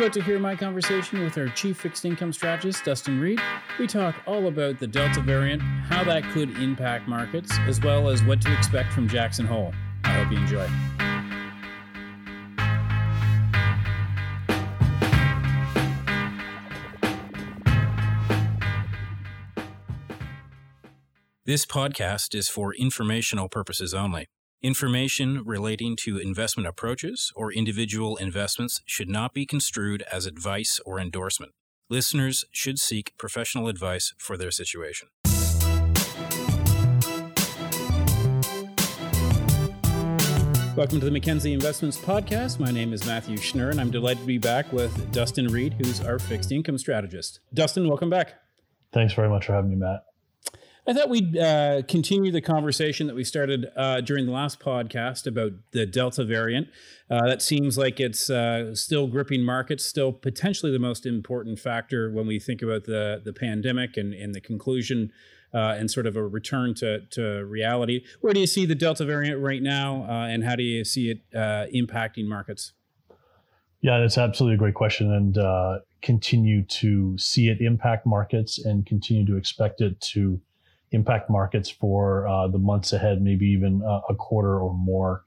About to hear my conversation with our chief fixed income strategist, Dustin Reid. We talk all about the Delta variant, how that could impact markets, as well as what to expect from Jackson Hole. I hope you enjoy. This podcast is for informational purposes only. Information relating to investment approaches or individual investments should not be construed as advice or endorsement. Listeners should seek professional advice for their situation. Welcome to the Mackenzie Investments Podcast. My name is Matthew Schnurr, and I'm delighted to be back with Dustin Reid, who's our fixed income strategist. Dustin, welcome back. Thanks very much for having me, Matt. I thought we'd uh, continue the conversation that we started uh, during the last podcast about the Delta variant. Uh, that seems like it's uh, still gripping markets, still potentially the most important factor when we think about the, the pandemic and, and the conclusion uh, and sort of a return to, to reality. Where do you see the Delta variant right now, uh, and how do you see it impacting markets? Yeah, that's absolutely a great question, and continue to see it impact markets and continue to expect it to impact markets for uh, the months ahead, maybe even a, a quarter or more.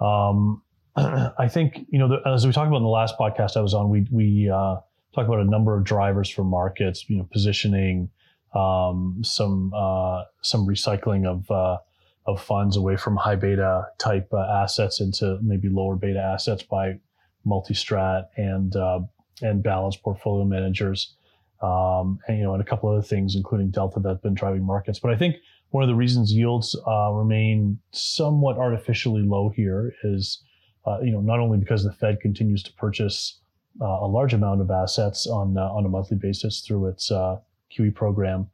Um, I think you know the, as we talked about in the last podcast I was on, we we uh, talked about a number of drivers for markets, you know, positioning, um, some uh, some recycling of uh, of funds away from high beta type uh, assets into maybe lower beta assets by multi-strat and uh, and balanced portfolio managers um, and you know, and a couple other things, including Delta, that have been driving markets. But I think one of the reasons yields uh, remain somewhat artificially low here is, uh, you know, not only because the Fed continues to purchase uh, a large amount of assets on uh, on a monthly basis through its uh, QE program,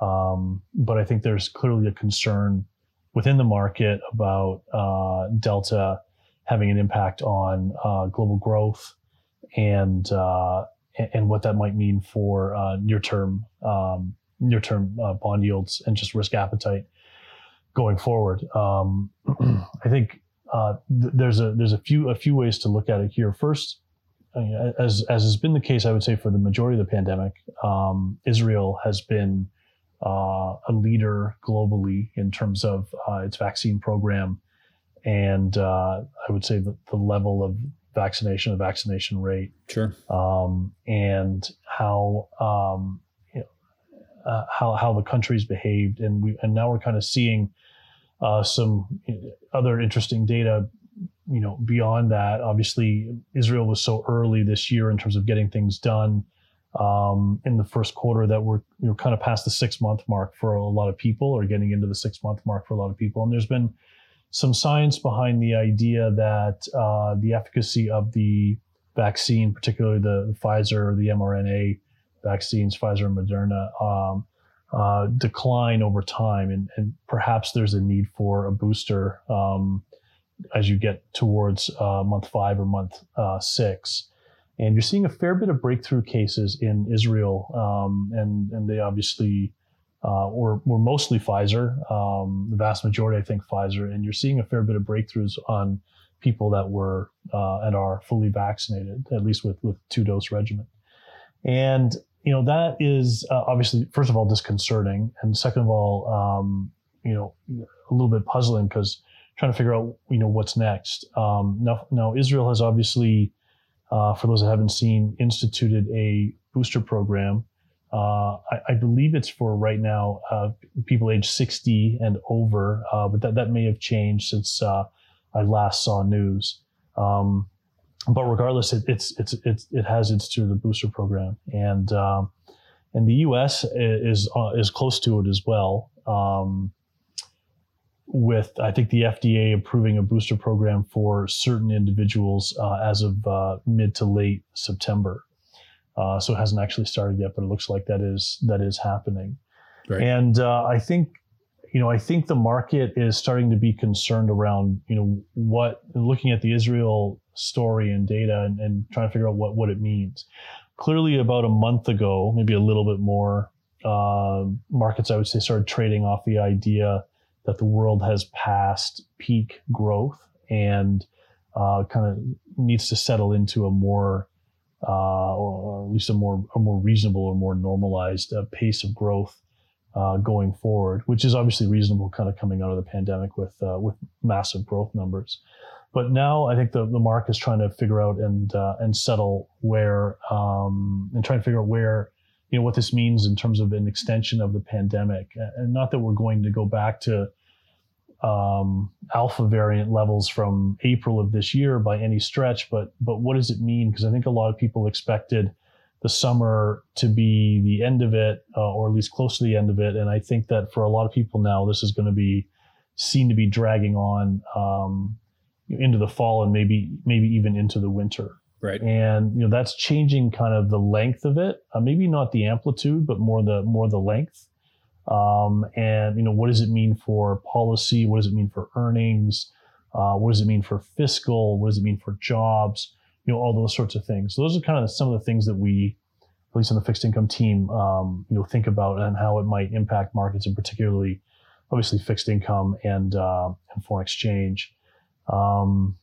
um, but I think there's clearly a concern within the market about uh, Delta having an impact on global growth and and, what that might mean for uh, near term um, near term uh, bond yields and just risk appetite going forward. Um, I think uh, th- there's a there's a few a few ways to look at it here. First, I mean, as as has been the case, I would say for the majority of the pandemic, um, Israel has been uh, a leader globally in terms of uh, its vaccine program, and uh, I would say that the level of vaccination, the vaccination rate, sure, um, and how um, you know, uh, how how the country's behaved, and we and now we're kind of seeing uh, some other interesting data. You know, beyond that, obviously Israel was so early this year in terms of getting things done um, in the first quarter that we're you know kind of past the six month mark for a lot of people, or getting into the six month mark for a lot of people, and there's been some science behind the idea that uh, the efficacy of the vaccine, particularly the, the Pfizer or the mRNA vaccines, Pfizer and Moderna, um, uh, decline over time, and, and, perhaps there's a need for a booster um, as you get towards uh, month five or month uh, six. And you're seeing a fair bit of breakthrough cases in Israel, um, and and they obviously uh, or, mostly Pfizer, um, the vast majority, I think, Pfizer. And you're seeing a fair bit of breakthroughs on people that were uh, and are fully vaccinated, at least with, with two dose regimen. And, you know, that is uh, obviously, first of all, disconcerting. And second of all, um, you know, a little bit puzzling because trying to figure out, you know, what's next. Um, now, now, Israel has obviously, uh, for those that haven't seen, instituted a booster program uh, I, I, believe it's for right now uh, people age 60 and over, uh, but that, that may have changed since uh, I last saw news. Um, but regardless, it, it's, it's, it's, it has instituted a booster program. And, um, and the US is, uh, is close to it as well. Um, with, I think, the FDA approving a booster program for certain individuals as of mid to late September. Uh, so it hasn't actually started yet, but it looks like that is that is happening. Right. And uh, I think, you know, I think the market is starting to be concerned around, you know, what looking at the Israel story and data and, and trying to figure out what what it means. Clearly, about a month ago, maybe a little bit more, uh, markets I would say started trading off the idea that the world has passed peak growth and uh, kind of needs to settle into a more uh, or, or, at least a more a more reasonable or more normalized uh, pace of growth uh, going forward, which is obviously reasonable, kind of coming out of the pandemic with uh, with massive growth numbers. But now I think the, the market is trying to figure out and uh, and settle where um, and trying to figure out where you know what this means in terms of an extension of the pandemic, and not that we're going to go back to um, alpha variant levels from April of this year by any stretch, but but what does it mean? Because I think a lot of people expected the summer to be the end of it, uh, or at least close to the end of it. And I think that for a lot of people now, this is going to be seen to be dragging on um, into the fall and maybe maybe even into the winter. Right. And you know that's changing kind of the length of it. Uh, maybe not the amplitude, but more the more the length. Um, and you know what does it mean for policy? What does it mean for earnings? Uh, what does it mean for fiscal? What does it mean for jobs? you know all those sorts of things. So those are kind of some of the things that we, at least on the fixed income team, um, you know, think about and how it might impact markets, and particularly, obviously, fixed income and uh, and foreign exchange. Um,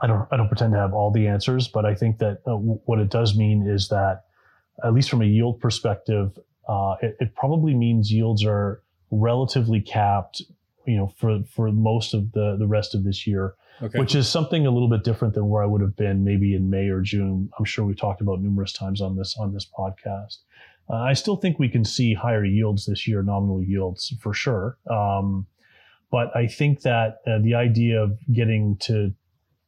I don't I don't pretend to have all the answers, but I think that uh, w- what it does mean is that, at least from a yield perspective, uh, it, it probably means yields are relatively capped, you know, for for most of the the rest of this year okay. which is something a little bit different than where I would have been maybe in May or June. I'm sure we've talked about numerous times on this on this podcast. Uh, I still think we can see higher yields this year, nominal yields for sure. Um, but I think that uh, the idea of getting to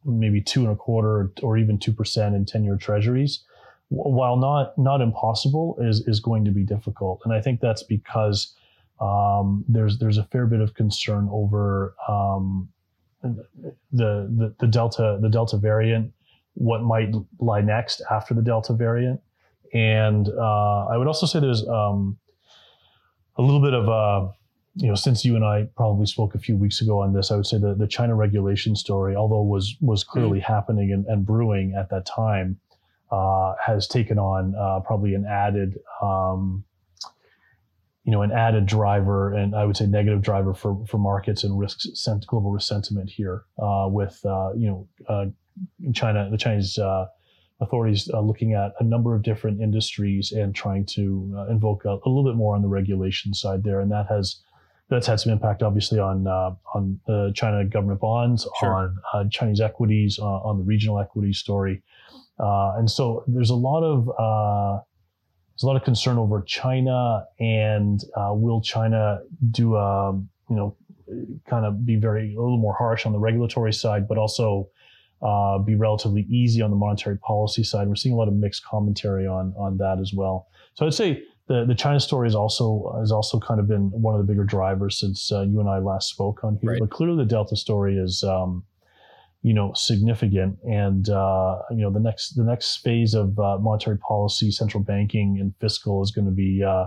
maybe two and a quarter or even two percent in ten-year Treasuries, while not not impossible, is is going to be difficult. And I think that's because um, there's there's a fair bit of concern over um, the, the the delta the delta variant, what might lie next after the delta variant, and uh, I would also say there's um, a little bit of uh, you know since you and I probably spoke a few weeks ago on this, I would say the the China regulation story, although was was clearly mm-hmm. happening and, and brewing at that time, uh, has taken on uh, probably an added um, you know, an added driver and I would say negative driver for, for markets and risk sent, global risk sentiment here uh, with, uh, you know, uh, China, the Chinese uh, authorities uh, looking at a number of different industries and trying to uh, invoke a, a, little bit more on the regulation side there. And that has, that's had some impact obviously on, on the China government bonds, sure. on Chinese equities, on the regional equity story. And so there's a lot of, there's a lot of concern over China and uh, will China do a, um, you know, kind of be very a little more harsh on the regulatory side, but also uh, be relatively easy on the monetary policy side. We're seeing a lot of mixed commentary on on that as well. So I'd say the the China story is also has also kind of been one of the bigger drivers since uh, you and I last spoke on here. Right. But clearly, the Delta story is. Um, you know significant. And uh, you know the next the next phase of uh, monetary policy central banking and fiscal is going to be uh,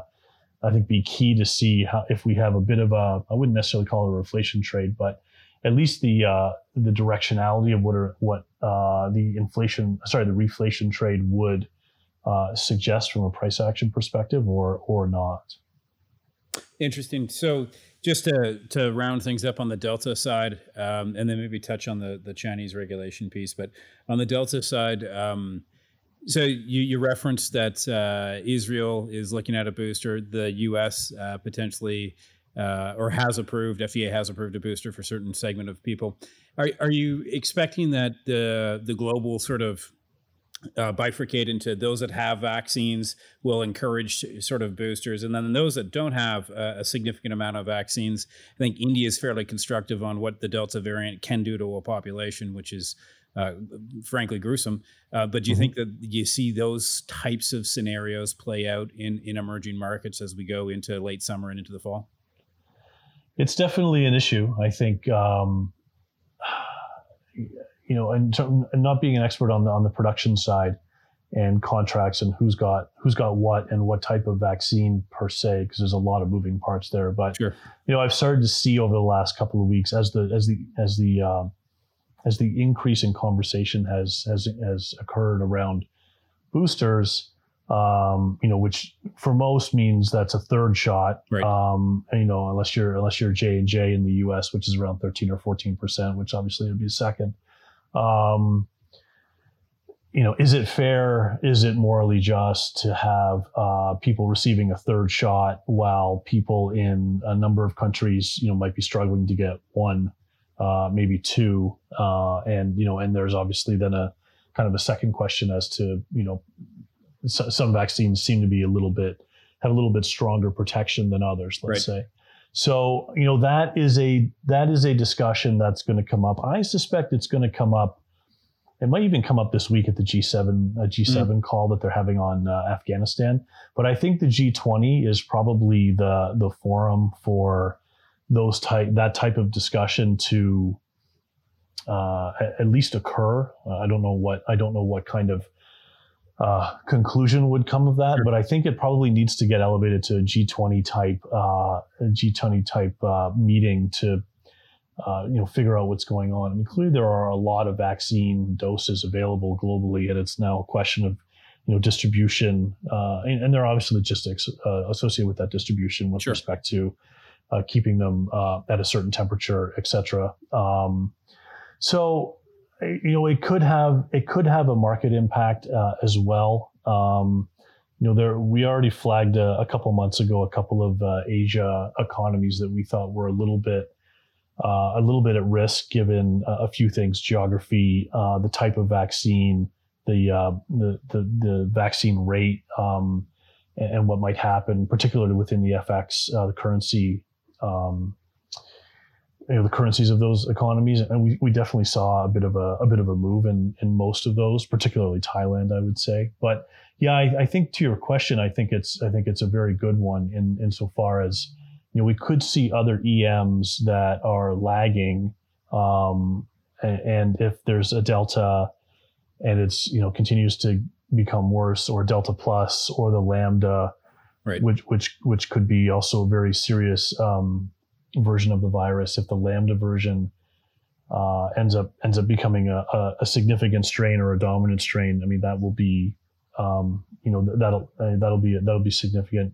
i think be key to see how if we have a bit of a i wouldn't necessarily call it a reflation trade but at least the uh, the directionality of what are what uh, the inflation sorry the reflation trade would uh, suggest from a price action perspective or or not. Interesting. So just to to round things up on the Delta side, um, and then maybe touch on the the Chinese regulation piece. But on the Delta side, um, so you you referenced that uh, Israel is looking at a booster. The U.S. Uh, potentially uh, or has approved FDA has approved a booster for certain segment of people. Are are you expecting that the the global sort of uh, bifurcate into those that have vaccines will encourage sort of boosters, and then those that don't have a, a significant amount of vaccines. I think India is fairly constructive on what the Delta variant can do to a population, which is uh, frankly gruesome. Uh, but do you mm-hmm. think that you see those types of scenarios play out in in emerging markets as we go into late summer and into the fall? It's definitely an issue. I think. Um, you know, and, and not being an expert on the on the production side and contracts and who's got who's got what and what type of vaccine per se, because there's a lot of moving parts there. But sure. you know, I've started to see over the last couple of weeks as the as the as the uh, as the increase in conversation has has has occurred around boosters. Um, you know, which for most means that's a third shot. Right. Um, you know, unless you're unless you're J and J in the U.S., which is around 13 or 14 percent, which obviously would be a second. Um, you know, is it fair? Is it morally just to have uh, people receiving a third shot while people in a number of countries, you know, might be struggling to get one, uh, maybe two, uh, and you know, and there's obviously then a kind of a second question as to you know, so, some vaccines seem to be a little bit have a little bit stronger protection than others. Let's right. say. So you know that is a that is a discussion that's going to come up. I suspect it's going to come up it might even come up this week at the G7 uh, G7 mm. call that they're having on uh, Afghanistan. But I think the G20 is probably the the forum for those type that type of discussion to uh, at, at, least occur. Uh, I don't know what I don't know what kind of uh, conclusion would come of that, sure. but I think it probably needs to get elevated to a G20 type uh, G20 type meeting to uh, you know, figure out what's going on. I mean, clearly there are a lot of vaccine doses available globally, and it's now a question of, you know, distribution, uh, and, and, there are obviously logistics uh, associated with that distribution with sure. respect to uh, keeping them uh, at a certain temperature, et cetera. Um, so, you know, it could have it could have a market impact as well. Um, you know, there we already flagged a, a couple months ago a couple of Asia economies that we thought were a little bit uh, a little bit at risk given a, a few things: geography, uh, the type of vaccine, the uh, the, the, the vaccine rate, um, and, and, what might happen, particularly within the FX, uh, the currency. Um, you know, the currencies of those economies, and we, we definitely saw a bit of a, a bit of a move in in most of those, particularly Thailand, I would say. But yeah, I, I think to your question, I think it's I think it's a very good one in insofar as you know, we could see other EMs that are lagging. Um, and, if there's a delta and it's, you know, continues to become worse or delta plus or the lambda, right. which, which, which could be also very serious, um, version of the virus. If the lambda version, uh, ends up, ends up becoming a, a, a, significant strain or a dominant strain, I mean, that will be, um, you know, that'll, uh, that'll be, that'll be significant.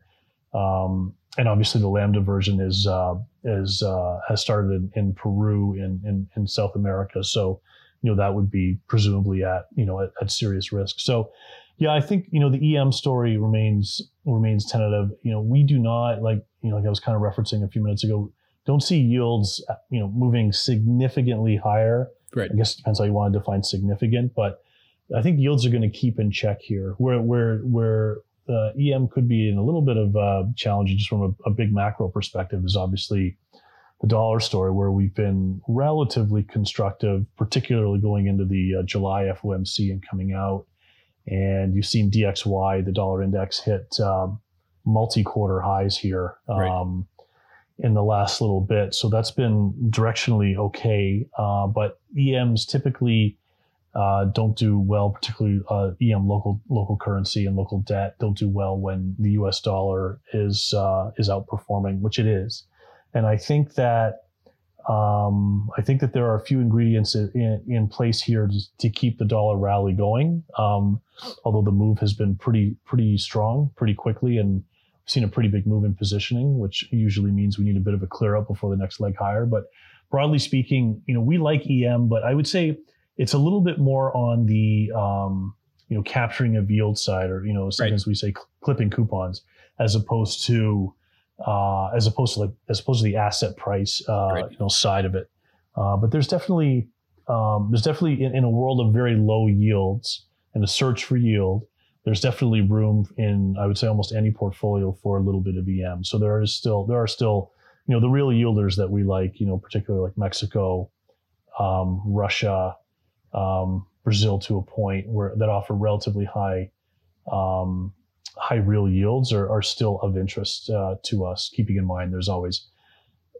Um, and obviously the Lambda version is uh, is uh, has started in, in Peru in, in, in South America. So you know that would be presumably at you know at, at, serious risk. So yeah, I think you know the EM story remains remains tentative. You know we do not like you know like I was kind of referencing a few minutes ago. Don't see yields you know moving significantly higher. Right. I guess it depends how you want to define significant, but I think yields are going to keep in check here. Where where where uh, EM could be in a little bit of a challenge just from a, a, big macro perspective is obviously the dollar story where we've been relatively constructive, particularly going into the uh, July FOMC and coming out. And you've seen DXY, the dollar index, hit um, multi-quarter highs here um, right. In the last little bit. So that's been directionally okay. Uh, but EMs typically uh, don't do well, particularly uh, EM local local currency and local debt don't do well when the U.S. dollar is uh, is outperforming, which it is. And I think that um, I think that there are a few ingredients in, in place here to, to keep the dollar rally going. Um, although the move has been pretty pretty strong, pretty quickly, and seen a pretty big move in positioning, which usually means we need a bit of a clear up before the next leg higher. But broadly speaking, you know, we like EM, but I would say it's a little bit more on the um, you know capturing of yield side, or you know sometimes right. we say cl- clipping coupons, as opposed to uh, as opposed to like as opposed to the asset price uh, right. you know side of it. Uh, but there's definitely um, there's definitely in, in, a world of very low yields and a search for yield, there's definitely room in I would say almost any portfolio for a little bit of EM. So there is still there are still you know the real yielders that we like, you know particularly like Mexico, um, Russia, um, Brazil to a point where that offer relatively high um, high real yields are, are still of interest uh, to us. Keeping in mind, there's always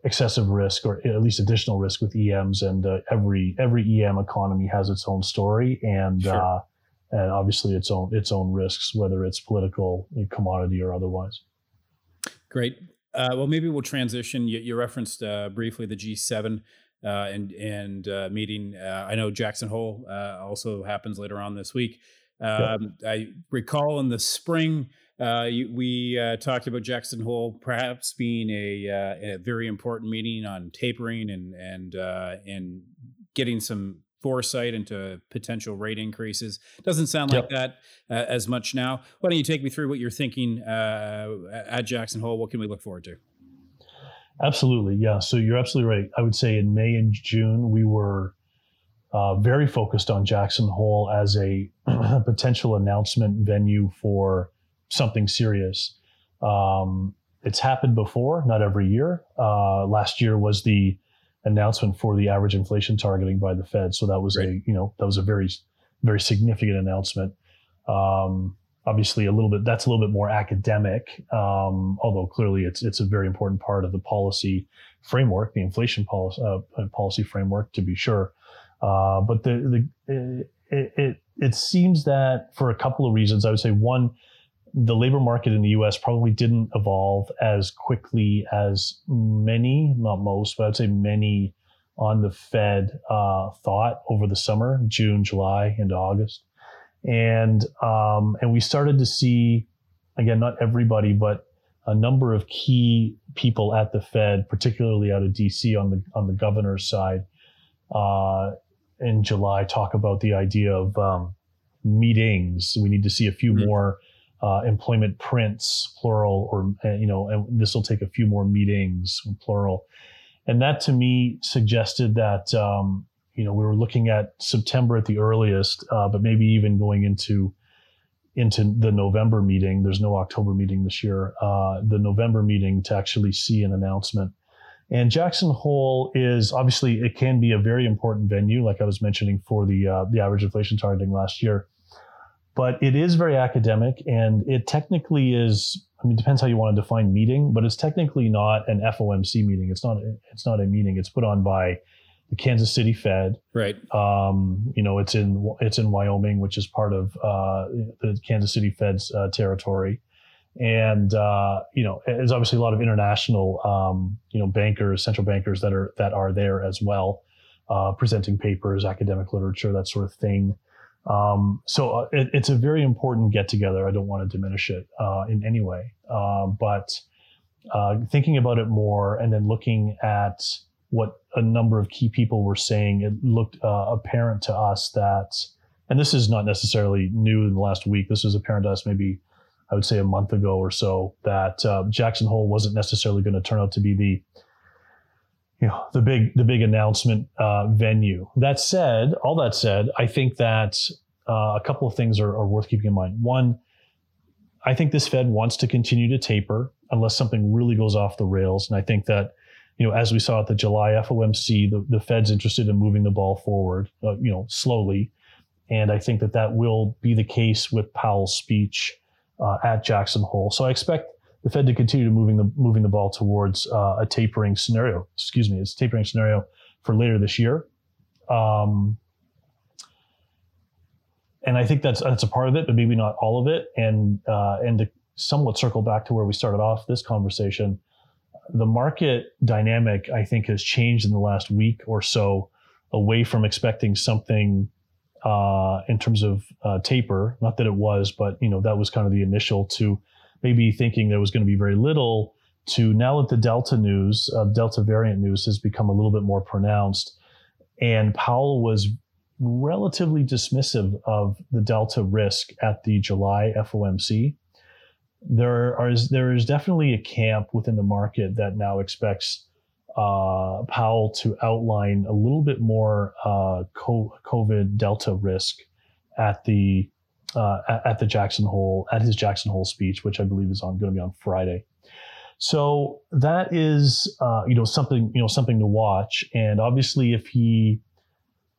excessive risk or at least additional risk with EMs, and uh, every every EM economy has its own story and sure. uh, and obviously its own its own risks, whether it's political, commodity, or otherwise. Great. Uh, well, maybe we'll transition. You, you referenced uh, briefly the G7 uh, and and uh, meeting. Uh, I know Jackson Hole uh, also happens later on this week. Um, I recall in the spring uh, we uh, talked about Jackson Hole perhaps being a, a, very important meeting on tapering and and and getting some foresight into potential rate increases. Doesn't sound like that uh, as much now. Why don't you take me through what you're thinking uh, at Jackson Hole? What can we look forward to? Absolutely, yeah. So you're absolutely right. I would say in May and June we were uh, very focused on Jackson Hole as a potential announcement venue for something serious. Um, it's happened before, not every year. Uh, last year was the announcement for the average inflation targeting by the Fed, so that was right. a you know that was a very very significant announcement. Um, obviously, a little bit that's a little bit more academic, um, although clearly it's it's a very important part of the policy framework, the inflation policy uh, policy framework, to be sure. Uh, but the the it, it it seems that for a couple of reasons, I would say one the labor market in the US probably didn't evolve as quickly as many, not most, but I'd say many on the Fed uh, thought over the summer, June, July, into August. And um, and we started to see, again, not everybody, but a number of key people at the Fed, particularly out of DC on the on the governor's side, uh, in July, talk about the idea of um, meetings. We need to see a few mm-hmm. more uh, employment prints, plural, or uh, you know, and this will take a few more meetings, plural, and that to me suggested that um, you know we were looking at September at the earliest, uh, but maybe even going into into the November meeting. There's no October meeting this year. Uh, the November meeting to actually see an announcement. And Jackson Hole is obviously it can be a very important venue, like I was mentioning for the uh, the average inflation targeting last year but it is very academic and it technically is i mean depends how you want to define meeting but it's technically not an fomc meeting. It's not it's not a meeting. It's put on by the kansas city fed. Right. Um, you know it's in it's in wyoming which is part of uh, the kansas city fed's uh, territory. And uh, you know there's obviously a lot of international um, you know bankers central bankers that are that are there as well uh, presenting papers academic literature that sort of thing um, so uh, it, it's a very important get together. I don't want to diminish it uh, in any way, uh, but uh, thinking about it more and then looking at what a number of key people were saying, it looked uh, apparent to us that, and this is not necessarily new in the last week. This was apparent to us maybe I would say a month ago or so that uh, Jackson Hole wasn't necessarily going to turn out to be the you know the big the big announcement uh, venue. That said, all that said, I think that uh, a couple of things are, are, worth keeping in mind. One, I think this Fed wants to continue to taper unless something really goes off the rails, and I think that you know as we saw at the July FOMC, the, the Fed's interested in moving the ball forward, uh, you know, slowly, and I think that that will be the case with Powell's speech uh, at Jackson Hole. So I expect the Fed to continue moving the moving the ball towards uh, a tapering scenario. Excuse me, it's tapering scenario for later this year. Um, and I think that's that's a part of it, but maybe not all of it. And uh, and to somewhat circle back to where we started off this conversation, the market dynamic I think has changed in the last week or so, away from expecting something uh, in terms of uh, taper. Not that it was, but you know that was kind of the initial to maybe thinking there was going to be very little to now that the Delta news, uh, Delta variant news has become a little bit more pronounced. And Powell was relatively dismissive of the Delta risk at the July FOMC. There are there is definitely a camp within the market that now expects uh, Powell to outline a little bit more uh, COVID Delta risk at the uh, at, the Jackson Hole at his Jackson Hole speech, which I believe is on going to be on Friday. So that is uh, you know something you know something to watch, and obviously if he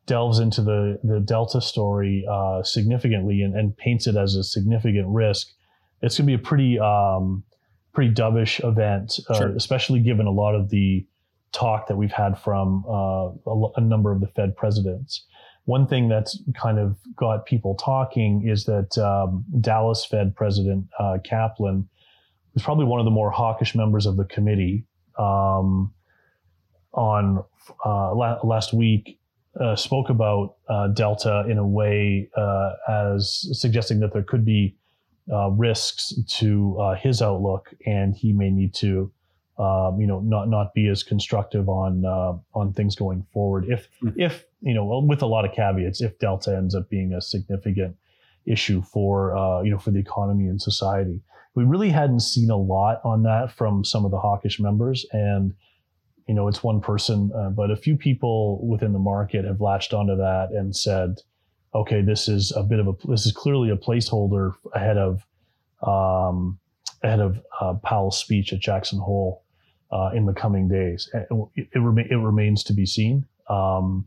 delves into the the Delta story uh, significantly and, and, paints it as a significant risk, it's going to be a pretty um, pretty dovish event, uh, sure. especially given a lot of the talk that we've had from uh, a, a number of the Fed presidents one thing that's kind of got people talking is that um, Dallas Fed President uh, Kaplan was probably one of the more hawkish members of the committee. Um, on uh, la- last week, uh, spoke about uh, Delta in a way uh, as suggesting that there could be uh, risks to his outlook, and he may need to um, you know, not not be as constructive on uh, on things going forward. If mm-hmm. if you know, with a lot of caveats, if Delta ends up being a significant issue for uh, you know for the economy and society, we really hadn't seen a lot on that from some of the hawkish members, and you know, it's one person, uh, but a few people within the market have latched onto that and said, okay, this is a bit of a this is clearly a placeholder ahead of um, ahead of uh, Powell's speech at Jackson Hole uh, in the coming days. It, it, it remains to be seen. Um,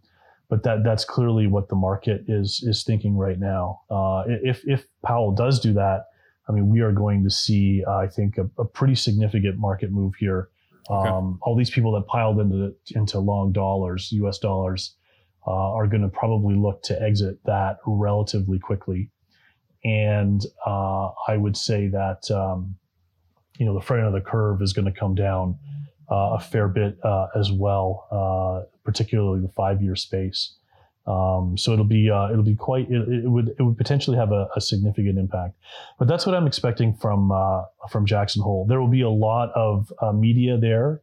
but that that's clearly what the market is is thinking right now. Uh, if if Powell does do that, I mean, we are going to see, uh, I think, a, a, pretty significant market move here. Okay. Um, all these people that piled into into long dollars, U.S. dollars, uh, are going to probably look to exit that relatively quickly. And uh, I would say that um, you know the front end of the curve is going to come down uh, a fair bit uh, as well, uh, particularly the five-year space. Um, so it'll be uh, it'll be quite it, it, would it would potentially have a, a, significant impact, but that's what I'm expecting from uh, from Jackson Hole. There will be a lot of uh, media there,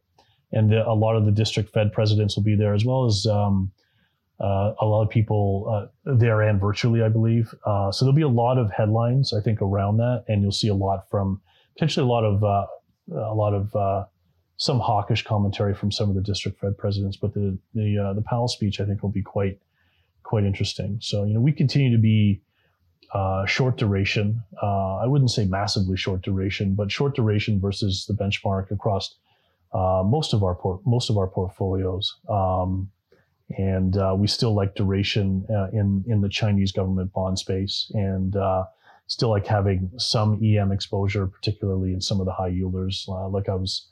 and the, a lot of the district Fed presidents will be there as well as um, a lot of people there and virtually, I believe. so there'll be a lot of headlines I think around that, and you'll see a lot from potentially a lot of a lot of some hawkish commentary from some of the district Fed presidents, but the the uh, the Powell speech I think will be quite quite interesting. So you know we continue to be uh, short duration. Uh, I wouldn't say massively short duration, but short duration versus the benchmark across uh, most of our por- most of our portfolios. Um, and uh, we still like duration uh, in in the Chinese government bond space, and still like having some EM exposure, particularly in some of the high yielders, like I was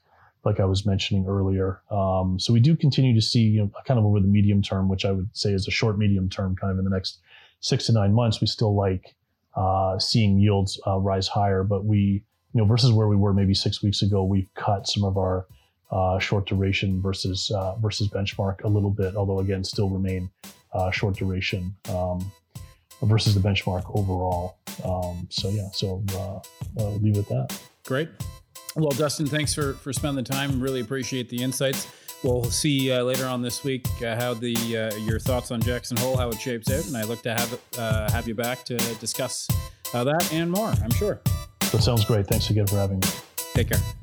like I was mentioning earlier. Um, so we do continue to see, you know, kind of over the medium term, which I would say is a short medium term, kind of in the next six to nine months, we still like uh, seeing yields uh, rise higher. But we, you know, versus where we were maybe six weeks ago, we've cut some of our uh, short duration versus uh, versus benchmark a little bit, although again, still remain uh, short duration um, versus the benchmark overall. Um, so yeah, so uh, leave it at that. Great. Well, Dustin, thanks for for spending the time. Really appreciate the insights. We'll see uh, later on this week uh, how the uh, your thoughts on Jackson Hole, how it shapes out, and I look to have uh, have you back to discuss uh, that and more. I'm sure. That sounds great. Thanks again for having me. Take care.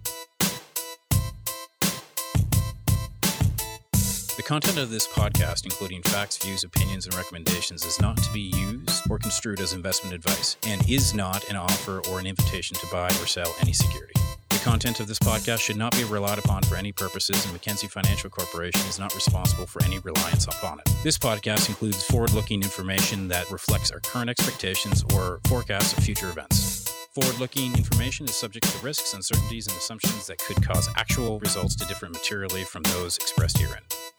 Content of this podcast, including facts, views, opinions, and recommendations, is not to be used or construed as investment advice and is not an offer or an invitation to buy or sell any security. The content of this podcast should not be relied upon for any purposes, and Mackenzie Financial Corporation is not responsible for any reliance upon it. This podcast includes forward looking information that reflects our current expectations or forecasts of future events. Forward looking information is subject to risks, uncertainties, and assumptions that could cause actual results to differ materially from those expressed herein.